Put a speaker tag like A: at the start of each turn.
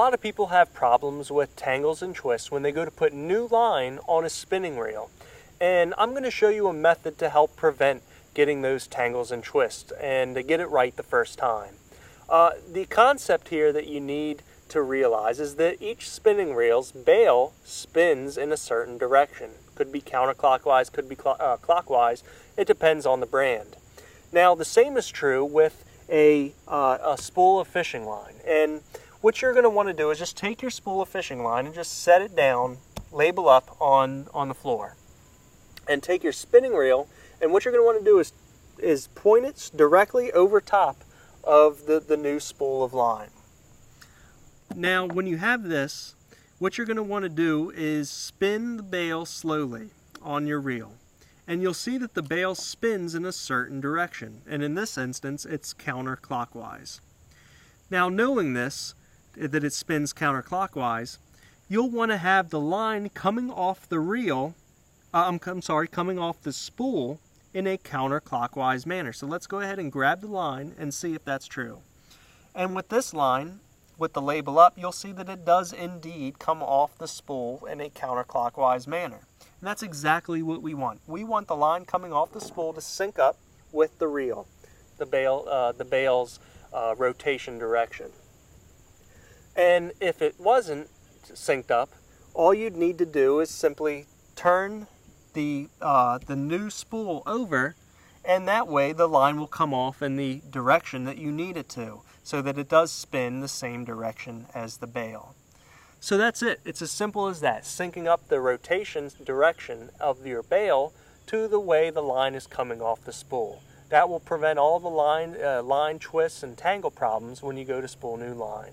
A: lot of people have problems with tangles and twists when they go to put new line on a spinning reel. And I'm going to show you a method to help prevent getting those tangles and twists and to get it right the first time. Uh, the concept here that you need to realize is that each spinning reel's bail spins in a certain direction. Could be counterclockwise, could be cl uh, clockwise. It depends on the brand. Now, the same is true with a, uh, a spool of fishing line. And what you're going to want to do is just take your spool of fishing line and just set it down, label up on, on the floor. And take your spinning reel, and what you're going to want to do is, is point it directly over top of the, the new spool of line. Now, when you have this, what you're going to want to do is spin the bail slowly on your reel. And you'll see that the bail spins in a certain direction. And in this instance, it's counterclockwise. Now, knowing this, that it spins counterclockwise, you'll want to have the line coming off the reel, uh, I'm, I'm sorry, coming off the spool in a counterclockwise manner. So let's go ahead and grab the line and see if that's true. And with this line, with the label up, you'll see that it does indeed come off the spool in a counterclockwise manner. And that's exactly what we want. We want the line coming off the spool to sync up with the reel, the bail, uh, the bail's uh, rotation direction. And if it wasn't synced up, all you'd need to do is simply turn the, uh, the new spool over and that way the line will come off in the direction that you need it to so that it does spin the same direction as the bail. So that's it. It's as simple as that, syncing up the rotation direction of your bail to the way the line is coming off the spool. That will prevent all the line, uh, line twists and tangle problems when you go to spool new line.